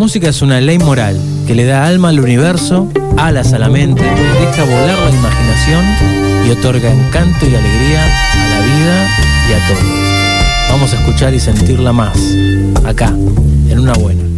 música es una ley moral que le da alma al universo, alas a la mente, deja volar la imaginación y otorga encanto y alegría a la vida y a todo. Vamos a escuchar y sentirla más, acá, en una buena.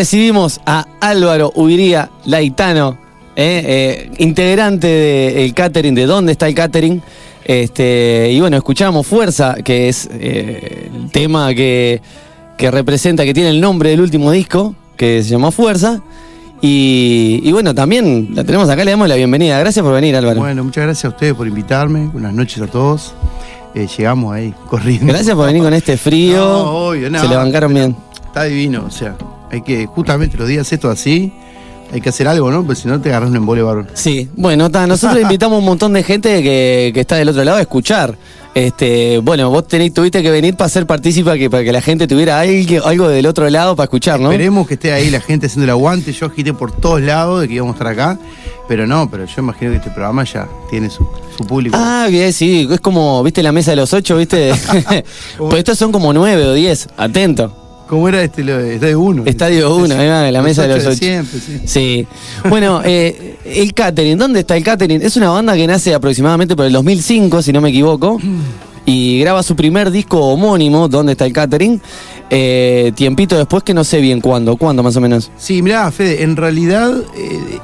Recibimos a Álvaro Ubiría Laitano, eh, eh, integrante del catering, de dónde está el catering. Este, y bueno, escuchamos Fuerza, que es eh, el tema que, que representa, que tiene el nombre del último disco, que se llama Fuerza. Y, y bueno, también la tenemos acá, le damos la bienvenida. Gracias por venir, Álvaro. Bueno, muchas gracias a ustedes por invitarme. Buenas noches a todos. Llegamos ahí corriendo. Gracias por venir con este frío. No, obvio, no, Se le bancaron bien. Está divino, o sea, hay que, justamente los días estos así, hay que hacer algo, ¿no? Porque si no te agarras un embole bárbaro. Sí, bueno, ta, nosotros invitamos un montón de gente que, que está del otro lado a escuchar. Este, bueno, vos tenés, tuviste que venir para ser partícipe que, para que la gente tuviera algo, algo del otro lado para escuchar, ¿no? Esperemos que esté ahí la gente haciendo el aguante. Yo agité por todos lados de que íbamos a estar acá, pero no, pero yo imagino que este programa ya tiene su, su público. Ah, bien, sí, es como, viste la mesa de los ocho, viste. pues estos son como nueve o diez, atento. ¿Cómo era este lo de Estadio 1? Estadio 1, ahí va, la mesa de los ocho de ocho. siempre, sí. Sí. Bueno, eh, el catering, ¿dónde está el catering? Es una banda que nace aproximadamente por el 2005, si no me equivoco, y graba su primer disco homónimo, ¿dónde está el catering? Eh, tiempito después que no sé bien cuándo, ¿cuándo más o menos? Sí, mirá, Fede, en realidad, eh,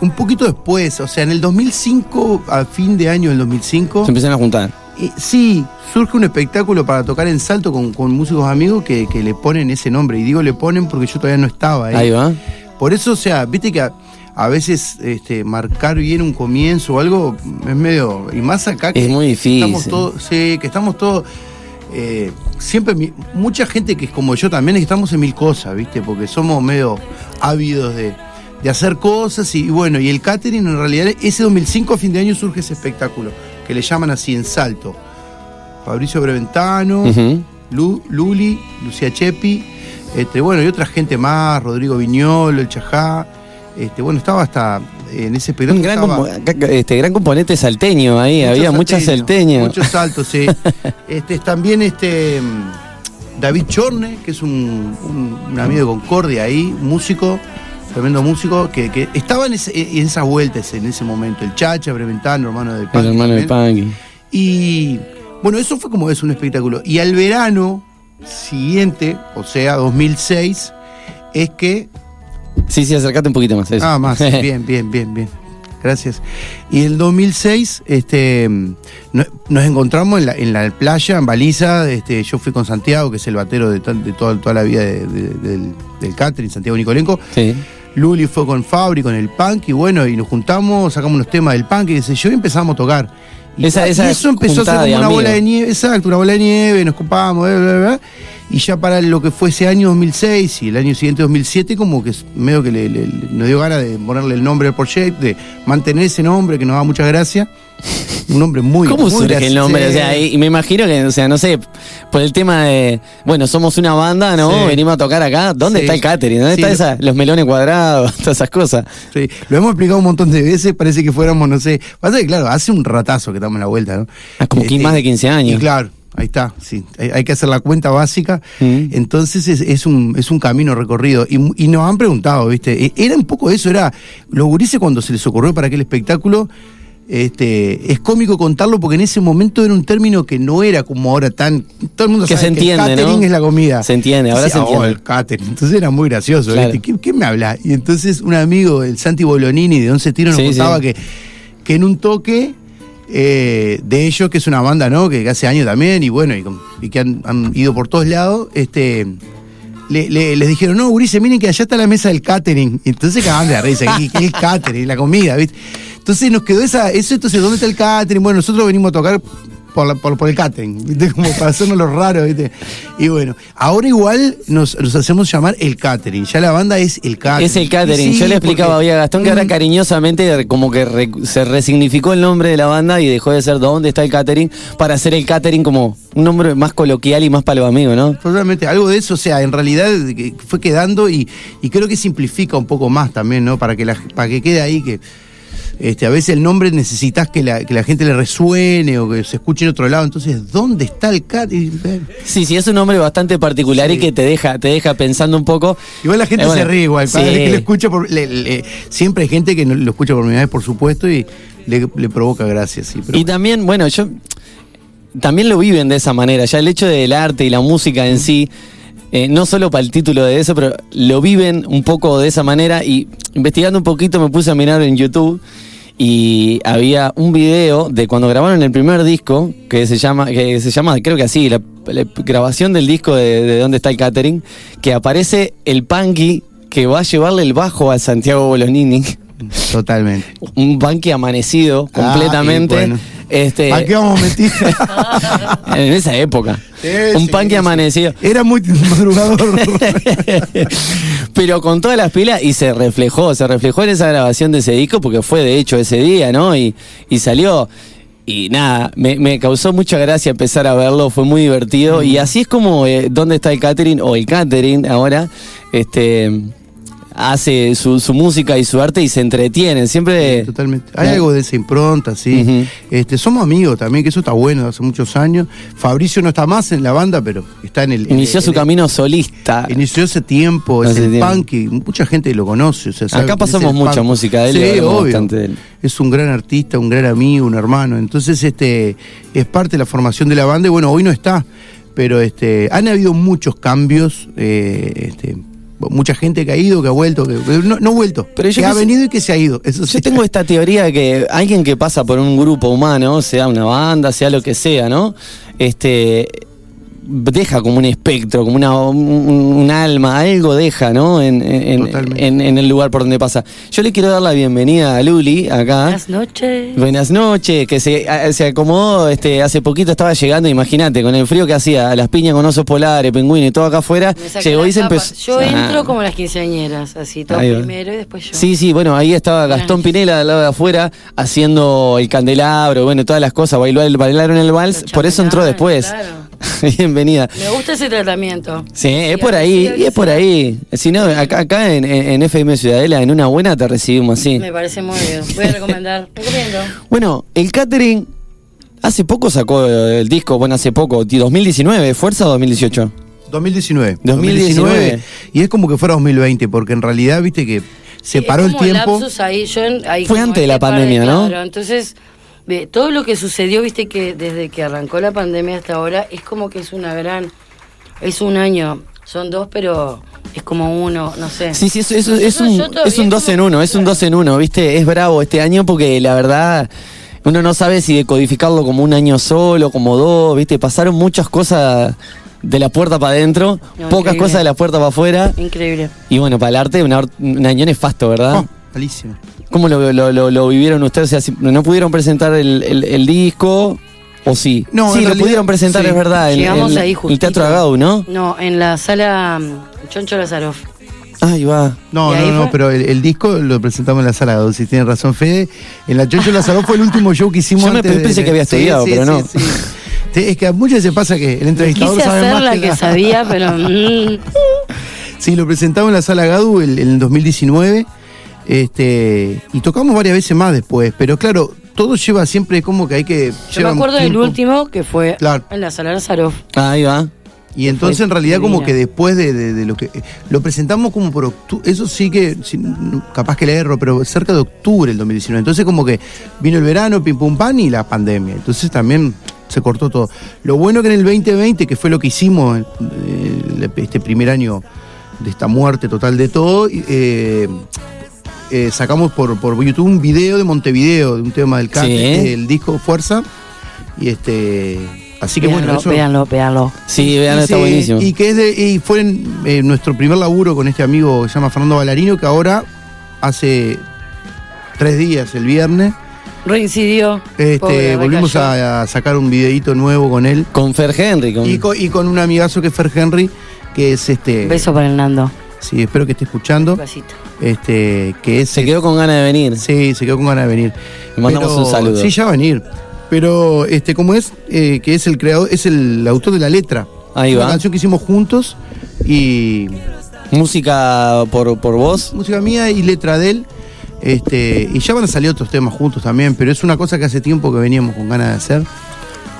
un poquito después, o sea, en el 2005, a fin de año del 2005, Se empiezan a juntar. Sí, surge un espectáculo para tocar en salto con, con músicos amigos que, que le ponen ese nombre. Y digo le ponen porque yo todavía no estaba ahí. Ahí va. Por eso, o sea, viste que a, a veces este, marcar bien un comienzo o algo es medio. Y más acá que Es muy difícil. estamos todos. Sí, que estamos todos. eh, siempre mi- mucha gente que es como yo también, es que estamos en mil cosas, ¿viste? Porque somos medio ávidos de, de hacer cosas y, bueno, y el catering en realidad, ese 2005 a fin de año surge ese espectáculo, que le llaman así en salto. Fabricio Breventano. Lu- Luli, Lucía Chepi, este, bueno, y otra gente más, Rodrigo Viñolo, el Chajá. Este, bueno, estaba hasta en ese periodo. Un gran, estaba- este, gran componente salteño ahí, había muchas salteñas. Muchos saltos, sí. este, también este mm, David Chorne, que es un, un- un amigo de Concordia ahí, músico, tremendo músico, que, que estaba en, ese- en esas vueltas en ese momento. El Chacha, Breventano, hermano del El Panky hermano de también. Panky. Y bueno, eso fue como es un espectáculo. Y al verano siguiente, o sea, 2006, es que Sí, sí, acercate un poquito más. eso. Ah, más. bien, bien, bien, bien. Gracias. Y en 2006 este, no- nos encontramos en la, en la playa, en Baliza. Este, yo fui con Santiago, que es el batero de, de toda, toda la vida de- de- del, del catering, Santiago Nicolenco. Sí. Luli fue con Fabri, con el punk, y bueno, y nos juntamos, sacamos unos temas del punk, y qué yo, y empezamos a tocar. Y, Esa- y eso empezó a ser como una bola de nieve, exacto, una bola de nieve, nos copábamos, bla, bla, bla, y ya para lo que fue ese año 2006 y el año siguiente 2007, como que medio que le, le- le- nos dio ganas de ponerle el nombre al proyecto, de mantener ese nombre que nos da mucha gracia. Un nombre muy ¿Cómo muy surge el nombre? O sea, y, y me imagino que, o sea, no sé, por el tema de, bueno, somos una banda, ¿no? Sí. Venimos a tocar acá. ¿Dónde Sí. está el catering? ¿Dónde Sí, están esa- los melones cuadrados? Todas esas cosas. Sí, lo hemos explicado un montón de veces, parece que fuéramos, no sé. Pasa que, claro, hace un ratazo que estamos en la vuelta, ¿no? Ah, como que más de 15 años. Y claro, ahí está, sí. Hay, que hacer la cuenta básica. Mm. Entonces es, es un, es un camino recorrido. Y, y nos han preguntado, ¿viste? E- Era un poco eso, era. Los gurises cuando se les ocurrió para aquel espectáculo. Este, es cómico contarlo porque en ese momento era un término que no era como ahora tan. Todo el mundo Que sabe se entiende, el catering ¿no? es la comida. Se entiende, ahora se entiende. "Oh, el catering. Entonces era muy gracioso. Claro. ¿viste? ¿Qué, qué me habla? Y entonces un amigo, el Santi Bolonini de Once Tiros, nos Sí, contaba sí. que, que en un toque eh, de ellos, que es una banda, ¿no? Que hace años también, y bueno, y, que han, ido por todos lados, este. le- le- les dijeron, no, Urice, miren que allá está la mesa del catering. Entonces cagaban de la risa, ¿qué, qué es catering? La comida, ¿viste? Entonces nos quedó esa, eso, entonces, ¿dónde está el catering? Bueno, nosotros venimos a tocar por, la- por, por el catering, ¿viste? Como para hacernos los raros, ¿viste? Y bueno, ahora igual nos, nos hacemos llamar el catering. Ya la banda es el catering. Es el catering. Sí, Yo le explicaba porque- a Gastón que ahora cariñosamente como que re- se resignificó el nombre de la banda y dejó de ser ¿Dónde está el catering? para hacer el catering como un nombre más coloquial y más para los amigos, ¿no? Totalmente, algo de eso, o sea, en realidad fue quedando y, y creo que simplifica un poco más también, ¿no? Para que, la, para que quede ahí que este, a veces el nombre necesitas que la, que la gente le resuene o que se escuche en otro lado, entonces, ¿dónde está el cat? Y, eh, Sí, sí, es un nombre bastante particular y que te deja, te deja pensando un poco. Igual la gente Eh, bueno, se ríe igual, sí. cada vez que lo escucha, por, le- le- siempre hay gente que lo escucha por primera vez, por supuesto, y le, le provoca gracia, sí. Pero Y también, bueno, yo también lo viven de esa manera. Ya el hecho del arte y la música en sí, eh, no solo para el título de eso, pero lo viven un poco de esa manera. Y investigando un poquito me puse a mirar en YouTube y había un video de cuando grabaron el primer disco que se llama, que se llama, creo que así, la, la grabación del disco de, de dónde está el catering, que aparece el punky que va a llevarle el bajo a Santiago Bolonini. totalmente. un punky amanecido Ah, completamente. y bueno. Este, ¿A qué vamos a mentir? en esa época. Un punky sí. amanecido. Era muy madrugador. Pero con todas las pilas y se reflejó, se reflejó en esa grabación de ese disco porque fue de hecho ese día, ¿no? Y, y salió. Y nada, me, me causó mucha gracia empezar a verlo, fue muy divertido. Mm. Y así es como eh, ¿Dónde está el catering? O el catering ahora, este hace su, su música y su arte y se entretiene. Siempre. Totalmente. Hay algo de esa impronta, sí. Este, somos amigos también, que eso está bueno, hace muchos años. Fabricio no está más en la banda, pero está en el. Inició su en el- camino solista. Inició ese tiempo, es Hace el tiempo. punk, y mucha gente lo conoce. o sea, sabe Acá pasamos mucha punk. música de él Sí, obvio. de él. Es un gran artista, un gran amigo, un hermano. Entonces, este, es parte de la formación de la banda y bueno, hoy no está. Pero este, han habido muchos cambios, eh, este, mucha gente que ha ido, que ha vuelto, que no, no ha vuelto, Pero que ha venido y que se ha ido. Eso sí. Yo tengo esta teoría de que alguien que pasa por un grupo humano, sea una banda, sea lo que sea, ¿no? Este deja como un espectro, como una, un, un alma, algo deja, ¿no? En, en, Totalmente. en- en el lugar por donde pasa. Yo le quiero dar la bienvenida a Luli acá. Buenas noches. Buenas noches, que se, a- se acomodó este, hace poquito, estaba llegando, imagínate, con el frío que hacía, a las piñas con osos polares, pingüinos y todo acá afuera, llegó y se empezó. Yo Ah. entro como las quinceañeras, así, todo primero y después yo. Sí, sí, bueno, ahí estaba Gastón. Pinela al lado de afuera haciendo el candelabro, bueno, todas las cosas, bailó, bailaron el vals, por eso entró después. claro. Bienvenida. Me gusta ese tratamiento. Sí, es por ahí, y es por ahí. Si no, acá, acá en, en FM Ciudadela, en una buena te recibimos así. Me parece muy bien. Voy a recomendar. Recomiendo. Bueno, el catering hace poco sacó el disco, bueno, hace poco, 2019, ¿Fuerza o 2018? 2019. 2019. Y es como que fuera 2020, porque en realidad, viste que se Sí, paró es el tiempo. lapsus ahí, yo en- ahí Fue como antes de este la par pandemia, ¿no? Claro, entonces, todo lo que sucedió, viste que desde que arrancó la pandemia hasta ahora, es como que es una gran. Es un año. Son dos, pero es como uno, no sé. Sí, sí, eso, eso- es Nosotros- un, es un dos en uno, es un dos en uno, ¿viste? Es bravo este año porque la verdad uno no sabe si decodificarlo como un año solo, como dos, ¿viste? Pasaron muchas cosas de la puerta para adentro, No, pocas increíble. cosas de la puerta para afuera. Increíble. Y bueno, para el arte, una un año nefasto, ¿verdad? Oh, malísimo. ¿Cómo lo, lo- lo- lo vivieron ustedes? O sea, si ¿No pudieron presentar el, el- el disco? ¿O sí? No, sí, lo realidad, pudieron presentar, sí. es verdad. Llegamos en- ahí El justito. Teatro Agau, ¿no? No, en la sala mm, Choncho Lazaroff. Ahí va. No, ¿Y no, no, fue? pero el, el disco lo presentamos en la sala, si tiene razón Fede. En la Chocho Lazaro fue el último show que hicimos Yo me antes de- pensé que había estudiado, sí, pero sí, no. Es que a muchas veces pasa que el entrevistador Quise sabe hacer más la que sabía, pero. mm, Sí, lo presentamos en la sala Gadu el- en el 2019. Este, y tocamos varias veces más después, pero claro, todo lleva siempre como que hay que. yo me acuerdo del último que fue Claro. en la sala Lazaroff. Ahí va. Y entonces en realidad como que después de, de- de lo que... Lo presentamos como por octubre, eso sí que, capaz que le erro, pero cerca de octubre del 2019. Entonces como que vino el verano, pim pum pan y la pandemia. Entonces también se cortó todo. Lo bueno que en el 2020, que fue lo que hicimos eh, este primer año de esta muerte total de todo, eh, eh, sacamos por, por YouTube un video de Montevideo, de un tema del Sí. el disco Fuerza. Y este... Así que Véanlo, bueno, eso... véanlo, véanlo. Sí, vean, Y está se- buenísimo. Y que es de, y fue en, eh, nuestro primer laburo con este amigo que se llama Fernando Ballarino, que ahora hace tres días, el viernes, Reincidió. este, Pobre, volvimos a sacar un videito nuevo con él. Con Fer Henry. Con... Y con, y con un amigazo que es Fer Henry, que es este. Beso para el Nando. Sí, espero que esté escuchando. Besito. Este, que es. Se quedó con ganas de venir. Sí, se quedó con ganas de venir. Le mandamos Pero- un saludo. Sí, ya va a venir. Pero, este, como es, eh, que es el creador, es el autor de la letra. Ahí Una va. canción que hicimos juntos y Música por, por vos. música mía y letra de él. Este, y ya van a salir otros temas juntos también, pero es una cosa que hace tiempo que veníamos con ganas de hacer.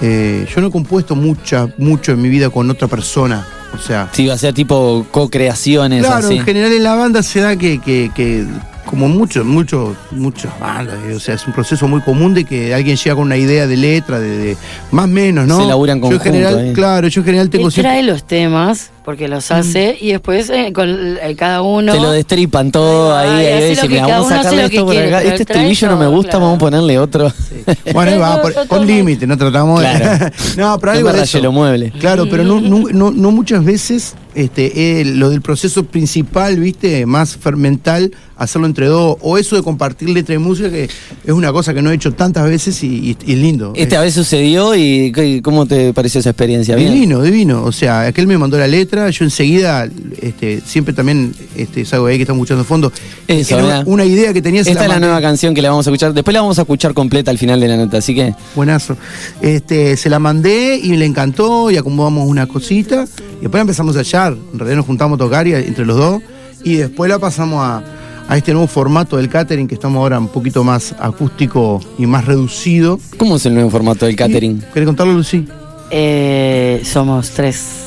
Eh, yo no he compuesto mucha, mucho en mi vida con otra persona. O sea, Sí, va a ser tipo co-creaciones claro, así. en general en la banda se da que, que, que como muchos, muchos, muchas bandas, eh, o sea, es un proceso muy común de que alguien llega con una idea de letra, de, de- más o menos, ¿no? Se laburan yo en conjunto general, ahí. claro, yo en general tengo Él siempre- trae los temas, porque los hace, y después eh, con eh, cada uno. Te lo destripan todo Ahí ahí. dice, "Mira, vamos a sacarle esto por quiere, acá. Este estribillo no me gusta, claro. vamos a ponerle otro. Bueno, va, por- con límite, no tratamos de. No, pero algo de eso. lo mueble. Claro, pero no, no, no, no muchas veces este, eh, lo del proceso principal, ¿viste? Más fermental, hacerlo entre dos. O eso de compartir letra y música, que es una cosa que no he hecho tantas veces y, y- y es lindo. Esta vez sucedió y ¿qué- ¿cómo te pareció esa experiencia? ¿Bien? Divino, divino. O sea, aquel me mandó la letra, yo enseguida, este, siempre también, este, es algo ahí que estamos escuchando de fondo. Eso, Era mirá. una idea que tenía se Esta es la nueva canción que la vamos a escuchar. Después la vamos a escuchar completa al final de la nota, así que Buenazo. Este, se la mandé y le encantó y acomodamos una cosita. Y después empezamos a hallar. En realidad nos juntamos a tocar y, entre los dos. Y después la pasamos a, a este nuevo formato del catering que estamos ahora un poquito más acústico y más reducido. ¿cómo es el nuevo formato del catering? ¿Querés contarlo, Lucy? Eh, somos tres.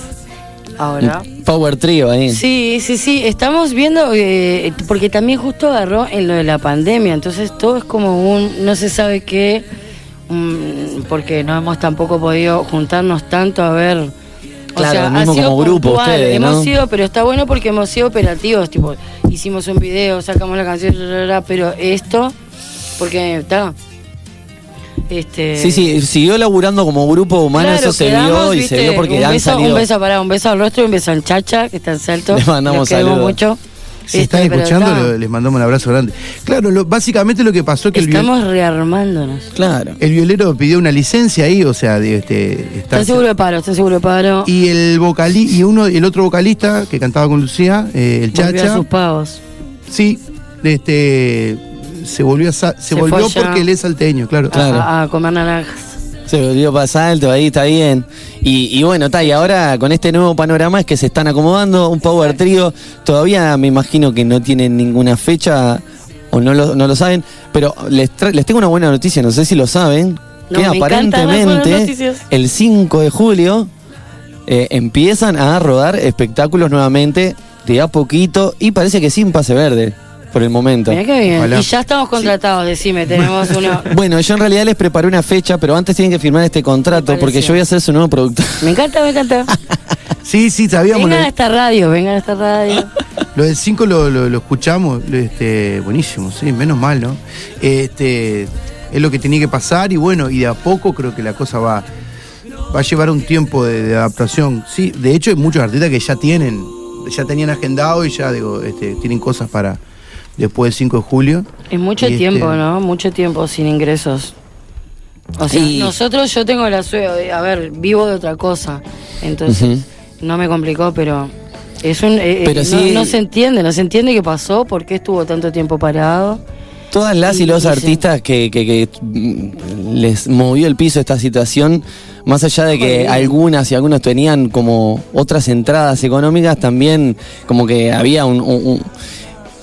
Ahora. Power Trio ahí. Sí, sí, sí, estamos viendo, eh, porque también justo agarró en lo de la pandemia, entonces todo es como un, no se sabe qué, mm, porque no hemos tampoco podido juntarnos tanto a ver. O Claro, sea, mismo ha sido como grupo puntual, ustedes, ¿no? hemos sido, pero está bueno porque hemos sido operativos, tipo, hicimos un video, sacamos la canción, pero esto, porque está, este. Sí, sí, siguió laburando como grupo humano, Claro, eso se vio y se vio porque un han beso, salido. Un beso para un beso al rostro y un beso al chacha, que está en Salto. Le mandamos queremos mucho. Si están escuchando, lo- les mandamos un abrazo grande. Claro, lo- básicamente lo que pasó es que el, viol- Estamos rearmándonos. Claro. el violero pidió una licencia ahí, o sea, de, este, está seguro de paro, está seguro de paro. Y el vocali y uno el otro vocalista que cantaba con Lucía, eh, el Volvió a Chacha, sus pagos. sí, este se volvió a sa- se, Se volvió porque él es salteño, claro. Claro. A, a comer naranjas. Se volvió para salto, ahí está bien. Y, y bueno, está, y ahora con este nuevo panorama es que se están acomodando un Power Trio. Todavía me imagino que no tienen ninguna fecha o no lo, no lo saben, pero les, tra- les tengo una buena noticia, no sé si lo saben, No, que aparentemente el 5 de julio eh, empiezan a rodar espectáculos nuevamente de a poquito y parece que sin pase verde por el momento. Mirá qué bien. Y ya estamos contratados, decime, tenemos uno. Bueno, yo en realidad les preparé una fecha, pero antes tienen que firmar este contrato Me porque yo voy a ser su nuevo productor. Me encanta, me encanta. Sí, sí, sabíamos. Vengan a esta radio, vengan a esta radio. lo del 5 lo, lo- lo escuchamos. lo- Este, buenísimo, sí, menos mal, ¿no? Este, es lo que tenía que pasar y bueno, y de a poco creo que la cosa va, va a llevar un tiempo de, de adaptación. Sí, de hecho hay muchos artistas que ya tienen, ya tenían agendado y ya digo, este, tienen cosas para después del 5 de julio. Es mucho Y este- tiempo, ¿no? Mucho tiempo sin ingresos. O sea, Y- nosotros, yo tengo la suerte, de- a ver, vivo de otra cosa. Entonces, no me complicó, pero es un. eh, eh, Pero no, sí- no se entiende, no se entiende qué pasó, por qué estuvo tanto tiempo parado. Todas las y Y los artistas que, que- que, les movió el piso esta situación, más allá de que algunas y algunos tenían como otras entradas económicas, también como que había un, un- un-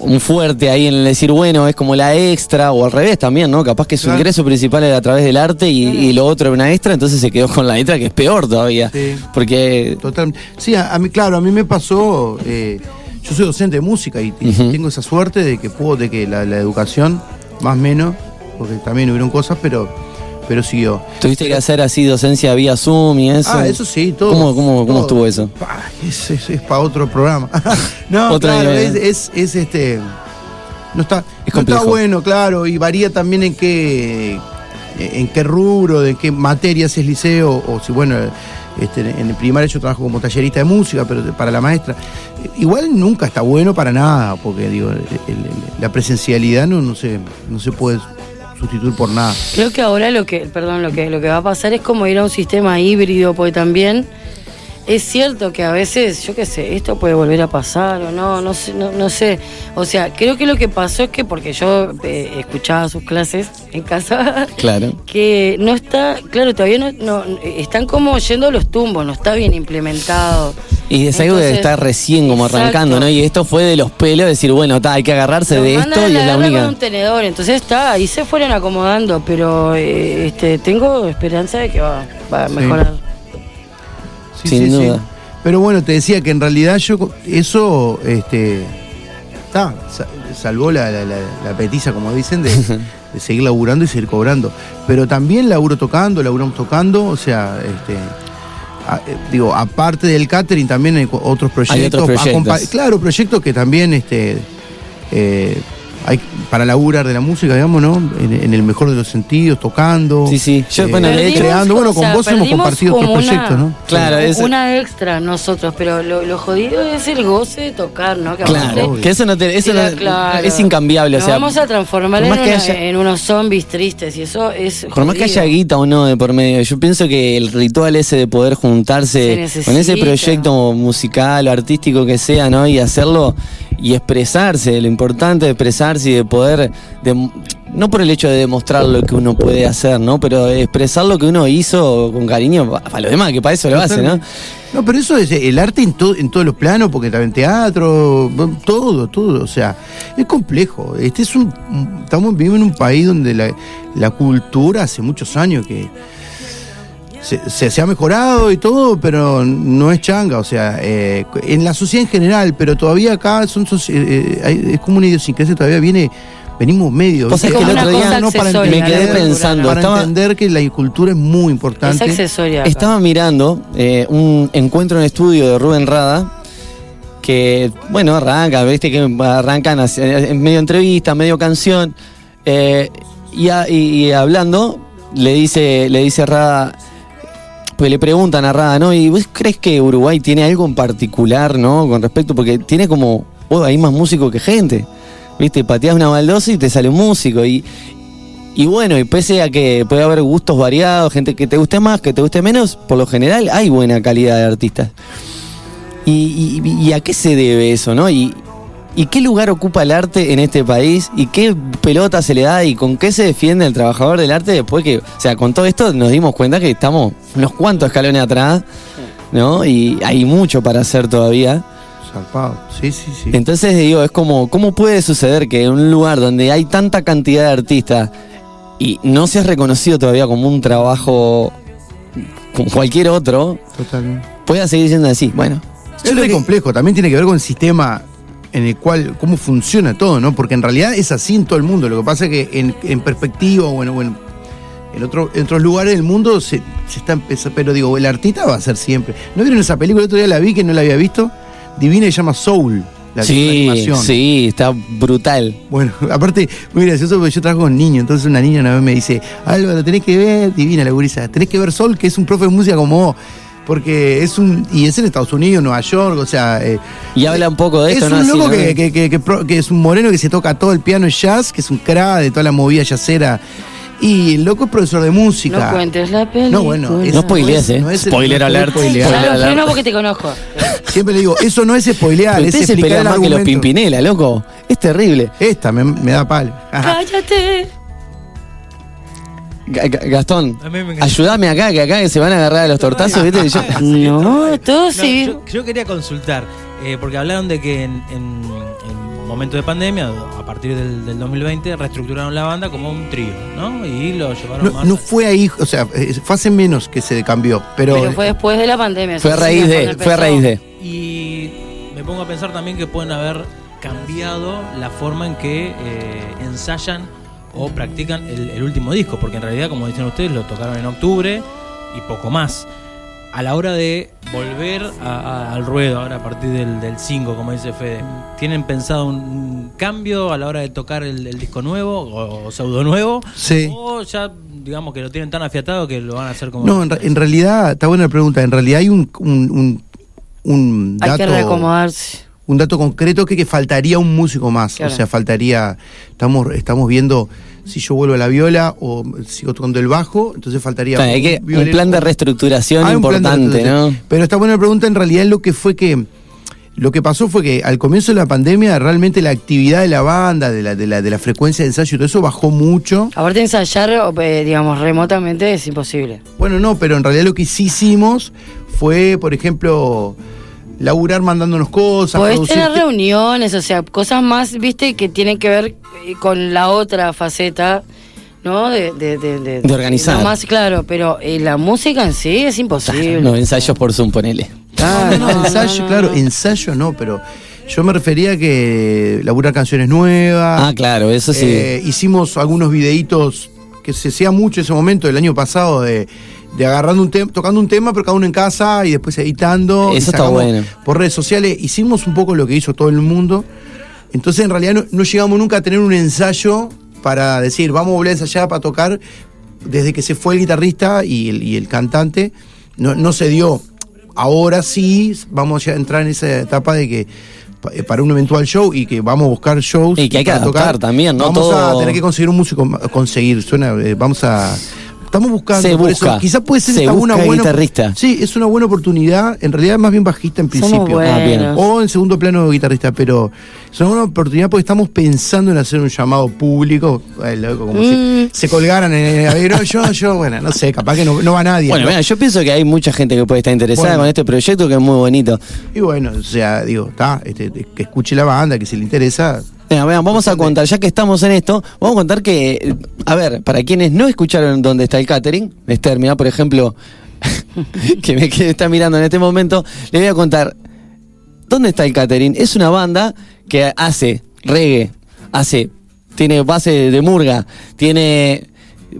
un fuerte ahí en el decir, bueno, es como la extra, o al revés también, ¿no? Capaz que su Claro. ingreso principal era a través del arte y, y lo otro era una extra, entonces se quedó con la extra, que es peor todavía. Sí. Porque Total. Sí, a, a mí, claro, a mí me pasó. eh, yo soy docente de música y, tengo esa suerte de que puedo, de que la, la educación, más o menos, porque también hubieron cosas, pero, pero siguió. tuviste que hacer así docencia vía Zoom y eso. Ah, eso sí, todo. ¿Cómo, cómo, cómo estuvo eso? Pa, es, es, para otro programa. no, Otro claro, es, es, es, este. No está, Es no está bueno, claro, y varía también en qué en qué rubro, de qué materias es liceo, o si bueno, este, en el primario yo trabajo como tallerista de música, pero para la maestra. Igual nunca está bueno para nada, porque digo, el- el- la presencialidad no, no se, no se puede sustituir por nada. Creo que ahora lo que, perdón, lo que, lo que va a pasar es como ir a un sistema híbrido, porque también es cierto que a veces, yo qué sé, esto puede volver a pasar o no, no sé, no, no sé. O sea, creo que lo que pasó es que porque yo eh, escuchaba sus clases en casa, Claro. que no está, claro, todavía no, no, están como yendo los tumbos, no está bien implementado. Y es algo que está recién como exacto. arrancando, ¿no? Y esto fue de los pelos, decir, bueno, ta, hay que agarrarse de esto y es la única. con un tenedor, entonces está, ahí se fueron acomodando, pero eh, este, tengo esperanza de que va, va a mejorar. Sí, Sin sí, sí. duda. Pero bueno, te decía que en realidad yo eso este salvó la, la, la- la petiza, como dicen, de, de seguir laburando y seguir cobrando. Pero también laburo tocando, laburamos tocando, o sea, este a- eh, digo, aparte del catering también hay otros proyectos. otros proyectos. acompa- Claro, proyectos que también este eh, hay para laburar de la música, digamos, ¿no? En, en el mejor de los sentidos, tocando. Sí, sí. Yo, eh, bueno, de hecho- creando. Bueno, o con sea, vos hemos compartido otros una- proyectos, ¿no? Claro, es- Una extra nosotros, pero lo, lo jodido es el goce de tocar, ¿no? Que Claro, aparte- que eso no te- eso Era no- claro. es incambiable, o Nos sea, vamos a transformar en, una- haya- en unos zombies tristes y eso es. Por más que haya guita o no de por medio, yo pienso que el ritual ese de poder Se juntarse con ese proyecto musical o artístico que sea, ¿no? Y hacerlo y expresarse, lo importante de expresarse y de poder, no por el hecho de demostrar lo que uno puede hacer, ¿no? Pero expresar lo que uno hizo con cariño pa- para los demás, que para eso lo hace, ¿no? No, pero eso es el arte en, to- en todos los planos, porque también teatro, todo, todo. O sea, es complejo. Este es un, estamos viviendo en un país donde la cultura hace muchos años que se, se- se ha mejorado y todo, pero no es changa. O sea, eh, en la sociedad en general, pero todavía acá son soci- eh, hay- es como una idiosincrasia, todavía viene. Venimos medio. Es que el otro día cosa para accesoria, me quedé pensando, ¿no? para estaba- entender que la cultura es muy Es importante. accesoria. acá. Estaba mirando eh, un encuentro en estudio de Rubén Rada, que, bueno, arranca, viste que arrancan eh, en medio entrevista, medio canción, eh, y, a- y- y hablando, le dice, le dice Rada, pues le preguntan a Rada, ¿no? ¿Y vos crees que Uruguay tiene algo en particular, ¿no? Con respecto, porque tiene como, oh, hay más músicos que gente, viste, pateas una baldosa y te sale un músico, y, y bueno, y pese a que puede haber gustos variados, gente que te guste más, que te guste menos, por lo general hay buena calidad de artistas. ¿Y, y- y a qué se debe eso, no? Y, ¿Y qué lugar ocupa el arte en este país? ¿Y qué pelota se le da? ¿Y con qué se defiende el trabajador del arte después que, o sea, con todo esto nos dimos cuenta que estamos unos cuantos escalones atrás, ¿no? Y hay mucho para hacer todavía. Zarpado. Sí, sí, sí. Entonces digo, es como, ¿cómo puede suceder que en un lugar donde hay tanta cantidad de artistas y no seas reconocido todavía como un trabajo como cualquier otro, Totalmente. pueda seguir siendo así? Bueno, Es re que- complejo, también tiene que ver con el sistema en el cual, cómo funciona todo, ¿no? Porque en realidad es así en todo el mundo. Lo que pasa es que en, en perspectiva, bueno, bueno, en, otro- en otros lugares del mundo se, se está empezando, pero digo, el artista va a ser siempre. ¿No vieron esa película? El otro día la vi que no la había visto. Divina y se llama Soul, la sí, animación. sí, está brutal. Bueno, aparte, muy gracioso porque yo trabajo con niños, entonces una niña una vez me dice, Álvaro, tenés que ver, divina la gurisa, tenés que ver Sol, que es un profe de música como vos, porque es un, y es en Estados Unidos, Nueva York, o sea... eh, Y habla un poco de es esto, un ¿no? Así, loco ¿no? que, que- que- que pro- que es un moreno que se toca todo el piano y jazz, que es un crack de toda la movida jazzera. Y el loco es profesor de música. No cuentes la película. No, bueno, es- No spoilees, no es- ¿eh? no es el- Spoiler no es alert. Spoiler alert. porque te conozco. Siempre le digo, eso no es spoilear, es explicar el más que los. Pimpinela, loco. Es terrible. Esta me, me da palo. Ajá. Cállate. Ga- Ga- Gastón, ayúdame acá, que acá se van a agarrar a los tortazos, ¿viste? Yo- No, todo No, sí. yo, yo quería consultar, eh, porque hablaron de que en, en, en momento de pandemia, a partir del, del 2020, reestructuraron la banda como un trío, ¿no? Y lo llevaron No, más. no fue ahí, o sea, eh, fue hace menos que se cambió, pero, Pero fue después de la pandemia. fue a raíz de, fue a raíz de. Y me pongo a pensar también que pueden haber cambiado la forma en que eh, ensayan o practican el, el último disco, porque en realidad, como dicen ustedes, lo tocaron en octubre y poco más. A la hora de volver a- a- al ruedo, ahora a partir del, del 5, como dice Fede, ¿tienen pensado un, un cambio a la hora de tocar el, el disco nuevo o, pseudo nuevo? Sí. ¿O ya, digamos, que lo tienen tan afiatado que lo van a hacer como... no, en, re- en realidad, está buena la pregunta, en realidad hay un, un, un- un Hay que reacomodarse. Un dato concreto que, que faltaría un músico más, Claro. o sea, faltaría, estamos, estamos viendo si yo vuelvo a la viola o sigo tocando el bajo, entonces faltaría O sea, hay que, un plan de reestructuración de importante, ¿no? Pero está buena la pregunta, en realidad lo que fue que lo que pasó fue que al comienzo de la pandemia realmente la actividad de la banda, de la, de la, de la frecuencia de ensayo y todo eso bajó mucho. Aparte de ensayar, eh, digamos, remotamente es imposible. Bueno, no, pero en realidad lo que sí hicimos fue, por ejemplo, laburar mandándonos cosas. Podés producir- tener reuniones, o sea, cosas más, viste, que tienen que ver eh, con la otra faceta, ¿no? De, de, de, De organizar. no más claro, pero eh, la música en sí es imposible. No, ensayos por Zoom, ponele. Ah, No, no, ensayo, no, claro, no. ensayo no, pero yo me refería a que laburar canciones nuevas. Ah, claro, eso sí. Eh, hicimos algunos videitos que se hacía mucho ese momento del año pasado de, de agarrando un tema, tocando un tema, pero cada uno en casa y después editando. Eso está bueno. Por redes sociales hicimos un poco lo que hizo todo el mundo. Entonces en realidad no, no llegamos nunca a tener un ensayo para decir, vamos a volver a ensayar para tocar. Desde que se fue el guitarrista y el, y el cantante, no, no se dio. Ahora sí vamos a entrar en esa etapa de que eh, para un eventual show y que vamos a buscar shows Y que hay que adaptar también, ¿no? Vamos Todo- a tener que conseguir un músico, conseguir, suena, eh, vamos a estamos buscando Se por busca. eso. Quizás puede ser Se una buena guitarrista. Sí, es una buena oportunidad, en realidad más bien bajista en Somos principio. Ah, bien. O en segundo plano guitarrista, pero es una buena oportunidad porque estamos pensando en hacer un llamado público, como Mm. si se colgaran en el. Yo, yo, bueno, no sé, capaz que no, no va nadie. Bueno, ¿no? mira, yo pienso que hay mucha gente que puede estar interesada Bueno. con este proyecto que es muy bonito. Y bueno, o sea, digo, está, este, que escuche la banda, que si le interesa. Venga, venga, vamos a contar, ya que estamos en esto, vamos a contar que, a ver, para quienes no escucharon dónde está el catering, Esther, mirá, por ejemplo, que me que está mirando en este momento, le voy a contar, ¿dónde está el catering? Es una banda que hace reggae, hace, tiene base de murga, tiene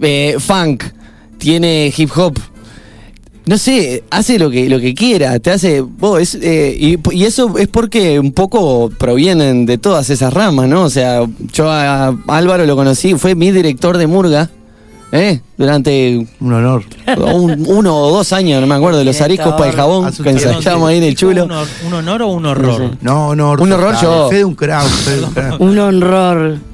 eh, funk, tiene hip hop, no sé, hace lo que lo que quiera, te hace vos, es, eh, y, y eso es porque un poco provienen de todas esas ramas, ¿no? O sea, yo a, Álvaro lo conocí, fue mi director de Murga, ¿eh? Durante Un honor. un- uno o dos años, no me acuerdo, de los ariscos para el jabón, que ahí en el chulo. ¿Un, honor o un horror? No no, Un horror yo. Fede un crack, Fede un crack. Un honor.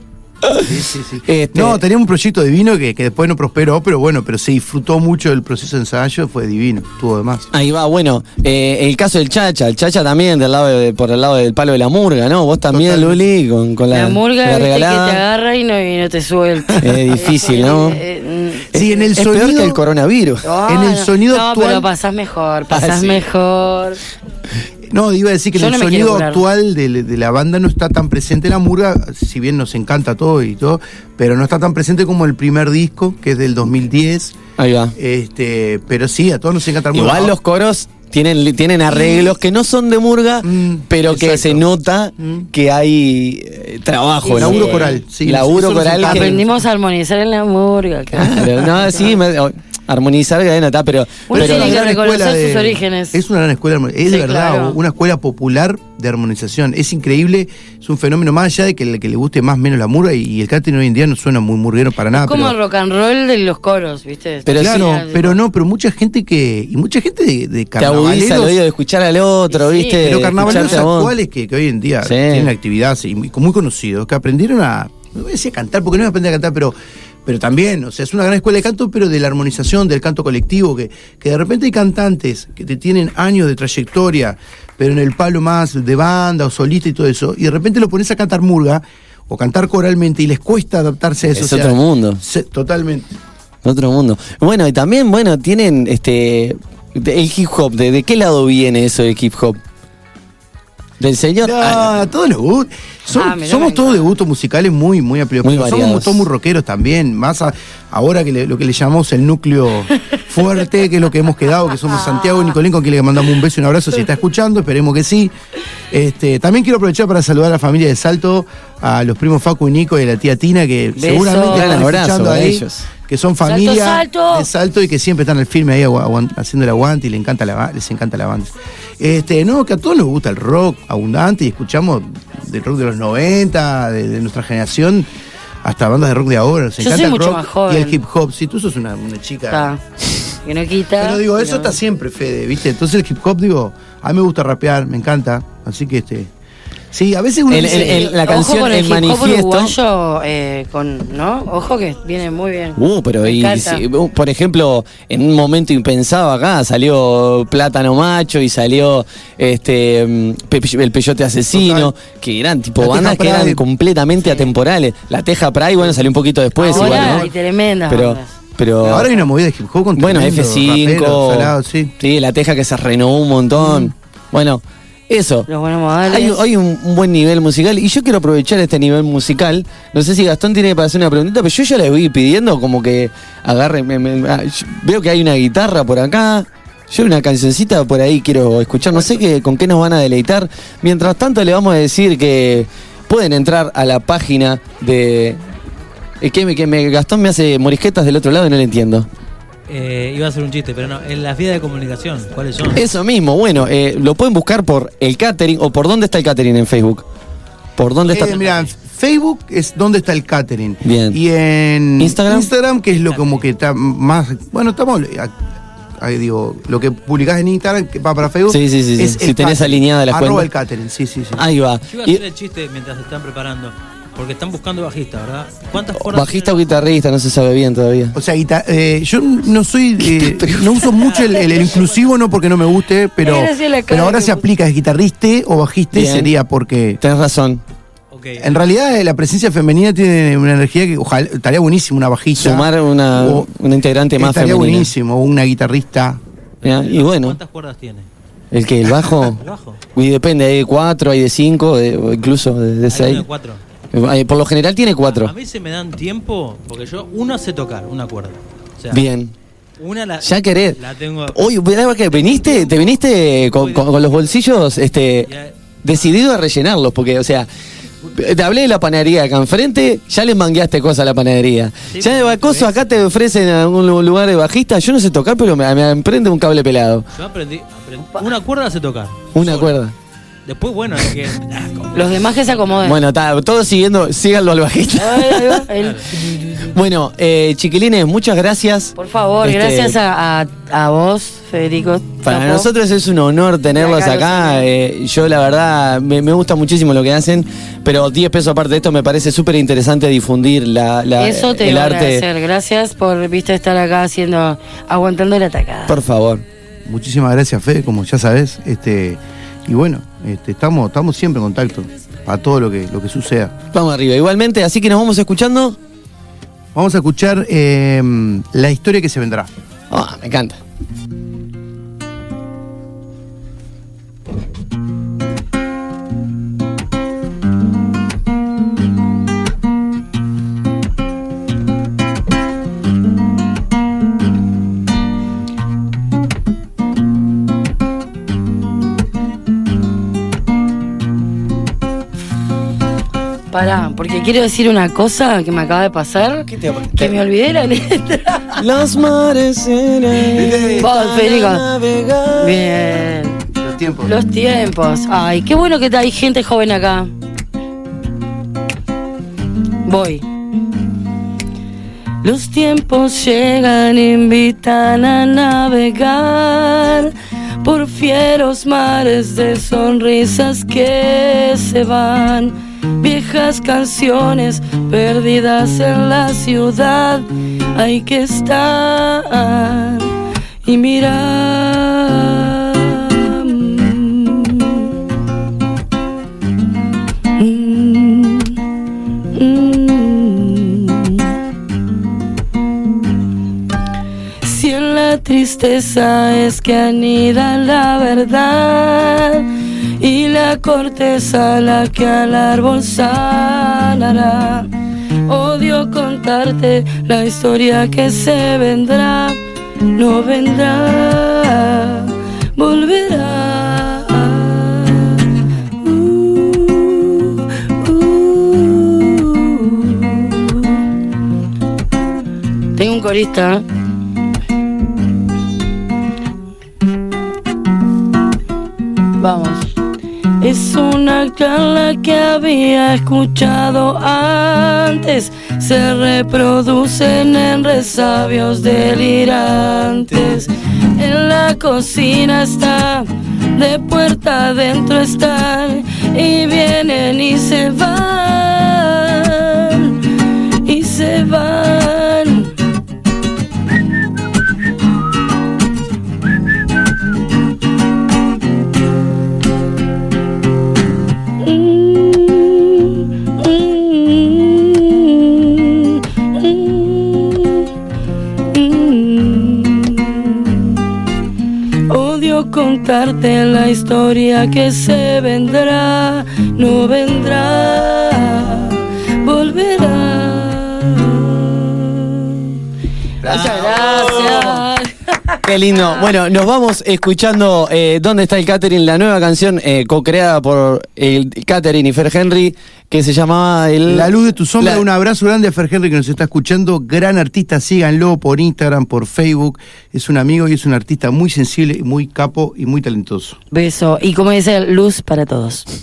Sí, sí, sí. Este- No, teníamos un proyecto divino que, que después no prosperó, pero bueno, pero se disfrutó mucho el proceso de ensayo, fue divino, estuvo de más. Ahí va, bueno, eh, el caso del Chacha, el Chacha también del lado de- por el lado del palo de la murga, ¿no? Vos también. Luli, con, con la, La, murga la viste, que te regalada. agarra y no, y no te suelta. Es difícil, ¿no? Eh, eh, Sí, en el es peor sonido- que el coronavirus. ah, En el no. sonido no, actual- pero pasás mejor, pasás sí. mejor. No, iba a decir que Yo en el no sonido actual de, de la banda no está tan presente la murga, si bien nos encanta todo y todo, pero no está tan presente como el primer disco, que es del 2010. Ahí va. Este, pero sí, a todos nos encanta el murga. Igual los coros tienen, tienen arreglos que no son de murga, Mm, pero que exacto. se nota Mm. que hay eh, trabajo. Sí. Laburo coral, sí, laburo coral. que- Aprendimos a armonizar en la murga. Claro, no, sí, me- armonizar que no está, pero, Uno pero tiene que reconocer escuela sus orígenes. Es una gran escuela, es Sí, de verdad claro. una escuela popular de armonización. Es increíble, es un fenómeno más allá de que, le- que le guste más o menos la murga y, y el catering hoy en día no suena muy murguero para nada. como pero, el rock and roll de los coros, ¿viste? Pero claro, Sí, pero no, pero mucha gente que. Y mucha gente de, de te agudiza el carnavaleros, oído de escuchar al otro, Sí, ¿viste? pero De carnavaleros actuales que, que hoy en día Sí. tienen actividad y muy, muy conocidos, que aprendieron a. No voy a decir a cantar, porque no voy a aprender a cantar, pero. Pero también, o sea, es una gran escuela de canto, pero de la armonización, del canto colectivo, que, que de repente hay cantantes que te tienen años de trayectoria, pero en el palo más de banda o solista y todo eso, y de repente lo pones a cantar murga o cantar coralmente y les cuesta adaptarse a eso. Es o sea, otro mundo. se- totalmente. Otro mundo. Bueno, y también, bueno, tienen este el hip hop. ¿De, de qué lado viene eso del hip hop? Del señor. No, Ah, a todos nos gusta. Som- Ah, somos todos de gustos musicales muy, muy amplios. Muy pero variados. somos todos muy rockeros también. Más a- ahora que le- lo que le llamamos el núcleo fuerte, que es lo que hemos quedado, que somos Santiago y Nicolín, con quien le mandamos un beso y un abrazo si está escuchando, esperemos que sí. Este, también quiero aprovechar para saludar a la familia de Salto, a los primos Facu y Nico y a la tía Tina, que Beso. seguramente Gran están abrazo escuchando ahí, ellos. Que son Salto, familia Salto. de Salto y que siempre están al firme ahí haciendo el aguante y le encanta la, les encanta la banda. Este, no, que a todos nos gusta el rock abundante y escuchamos del rock de los 90, de, de nuestra generación, hasta bandas de rock de ahora. Nos encanta el rock y el hip hop. Si tú sos una, una chica. Está. Que no quita. Pero digo, eso está siempre, Fede, ¿viste? Entonces el hip hop, digo, a mí me gusta rapear, me encanta. Así que este. Sí, a veces uno El- dice, el- el- la Ojo canción con el Manifiesto. uruguayo, eh, con, ¿no? Ojo que viene muy bien. Uh, pero y, si- uh, por ejemplo, en un momento impensado acá salió Plátano Macho y salió este mm, Pe- el Peyote Asesino, que eran tipo La bandas que eran completamente atemporales. La Teja Pride, bueno, salió un poquito después Ahora igual, ¿no? hay tremendas Pero, bandas. pero ahora hay una movida de hip hop con bueno, tremendo F5, rapero, salado, sí. sí, la Teja que se renovó un montón. Mm. Bueno, eso. Los buenos modales. Hay, hay un, un buen nivel musical y yo quiero aprovechar este nivel musical. No sé si Gastón tiene para hacer una preguntita, pero yo ya le voy pidiendo como que agarre. me- me- ah, veo que hay una guitarra por acá. Yo una cancioncita por ahí quiero escuchar. No sé qué, con qué nos van a deleitar. Mientras tanto, le vamos a decir que pueden entrar a la página de. que, me- que me, Gastón me hace morisquetas del otro lado y no le entiendo. Eh, iba a ser un chiste, pero no. En las vías de comunicación, ¿cuáles son? Eso mismo, bueno, eh, lo pueden buscar por el catering o por dónde está el catering en Facebook. ¿Por dónde está? Eh, mira, en Facebook es donde está el catering. Bien. Y en Instagram. Instagram, que es lo como que está más. Bueno, estamos. eh, Ahí digo, lo que publicás en Instagram que va para Facebook. Sí, sí, sí, sí. es Si tenés catering, alineada la arroba cuenta. el catering, sí, sí, sí. Ahí va. Yo iba a Y- hacer el chiste mientras se están preparando. Porque están buscando bajista, ¿verdad? ¿Cuántas cuerdas? Bajista o guitarrista, no se sabe bien todavía. O sea, guita- eh, yo no soy. eh, no uso mucho el, el- el inclusivo, no porque no me guste, pero, la cara pero ahora que se puso. aplica, es guitarriste o bajiste, Bien. sería porque. Tenés razón. Ok. En realidad, eh, la presencia femenina tiene una energía que ojalá estaría buenísimo, una bajista. Sumar una, o- una integrante más estaría femenina. buenísimo, una guitarrista. Ya, Y bueno, ¿Cuántas cuerdas tiene? el que el bajo. ¿El bajo? Y depende, hay de cuatro, hay de cinco, de- o incluso de, de Hay uno de cuatro. Eh, Por lo general tiene A cuatro. mí se me dan tiempo porque yo, uno sé tocar, una cuerda. O sea, Bien. Una la, Ya querés. la tengo. Hoy, ¿verdad que viniste? ¿Te viniste con, con- con los bolsillos este, Ya- decidido a rellenarlos? Porque, o sea, te hablé de la panadería acá enfrente, ya le mangueaste cosas a la panadería. Sí, ya de Bacoso acá te ofrecen en algún lu- lugar de bajista. Yo no sé tocar, pero me, me emprende un cable pelado. Yo aprendí, aprendí- Una cuerda sé tocar. Una cuerda. Después, bueno, hay que. Los demás que se acomoden. Bueno, todos siguiendo, síganlo al bajista. Ahí, ahí va, él. Bueno, eh, chiquilines, muchas gracias. Por favor, Este, gracias a, a- a vos, Federico. Para Chapo. nosotros es un honor tenerlos Acá eh, yo la verdad me, me gusta muchísimo lo que hacen, pero 10 pesos aparte de esto me parece súper interesante difundir la, la- Eso te el arte. agradecer. Gracias por viste estar acá haciendo, aguantando la atacada. Por favor. Muchísimas gracias, Fede, como ya sabes. Este, y bueno, este, estamos, estamos siempre en contacto para todo lo que, lo que suceda. Vamos arriba. Igualmente, así que nos vamos escuchando. Vamos a escuchar eh, la historia que se vendrá. Ah, me encanta. Pará, porque quiero decir una cosa que me acaba de pasar. ¿Qué te- Que me olvidé la letra. Los mares en Vos, Federico. Bien. Los tiempos. Los tiempos. Ay, qué bueno que hay gente joven acá. Voy. Los tiempos llegan, invitan a navegar por fieros mares de sonrisas que se van. Canciones perdidas en la ciudad, hay que estar y mirar. Si en la tristeza es que anida la verdad y la corteza la que al árbol sanará. Odio contarte la historia que se vendrá, no vendrá, volverá. Uh, uh. Tengo un corista. Vamos. Es una charla que había escuchado antes. Se reproducen en resabios delirantes. En la cocina está, de puerta adentro están. Y vienen y se van. Y se van. Contarte la historia que se vendrá, no vendrá, volverá. Muchas gracias. Qué lindo. Bueno, nos vamos escuchando eh, ¿Dónde está el catering? La nueva canción eh, co-creada por el catering y Fer Henry que se llamaba el, La luz de tu sombra, La- un abrazo grande a Fer Henry que nos está escuchando. Gran artista, síganlo por Instagram, por Facebook. Es un amigo y es un artista muy sensible, muy capo y muy talentoso. Beso. Y como dice, luz para todos. Si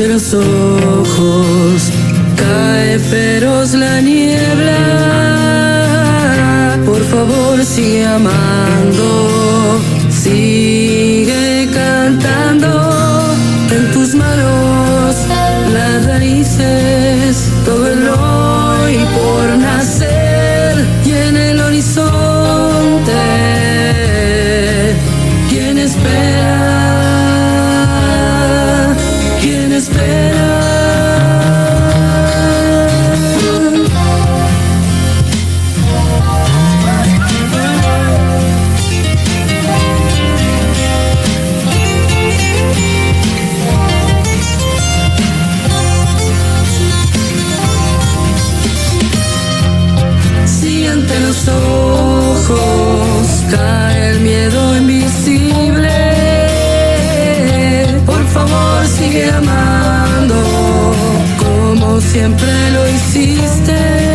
los ojos cae feroz la niebla, por favor sigue amando, sigue cantando. En tus manos las raíces, siempre lo hiciste.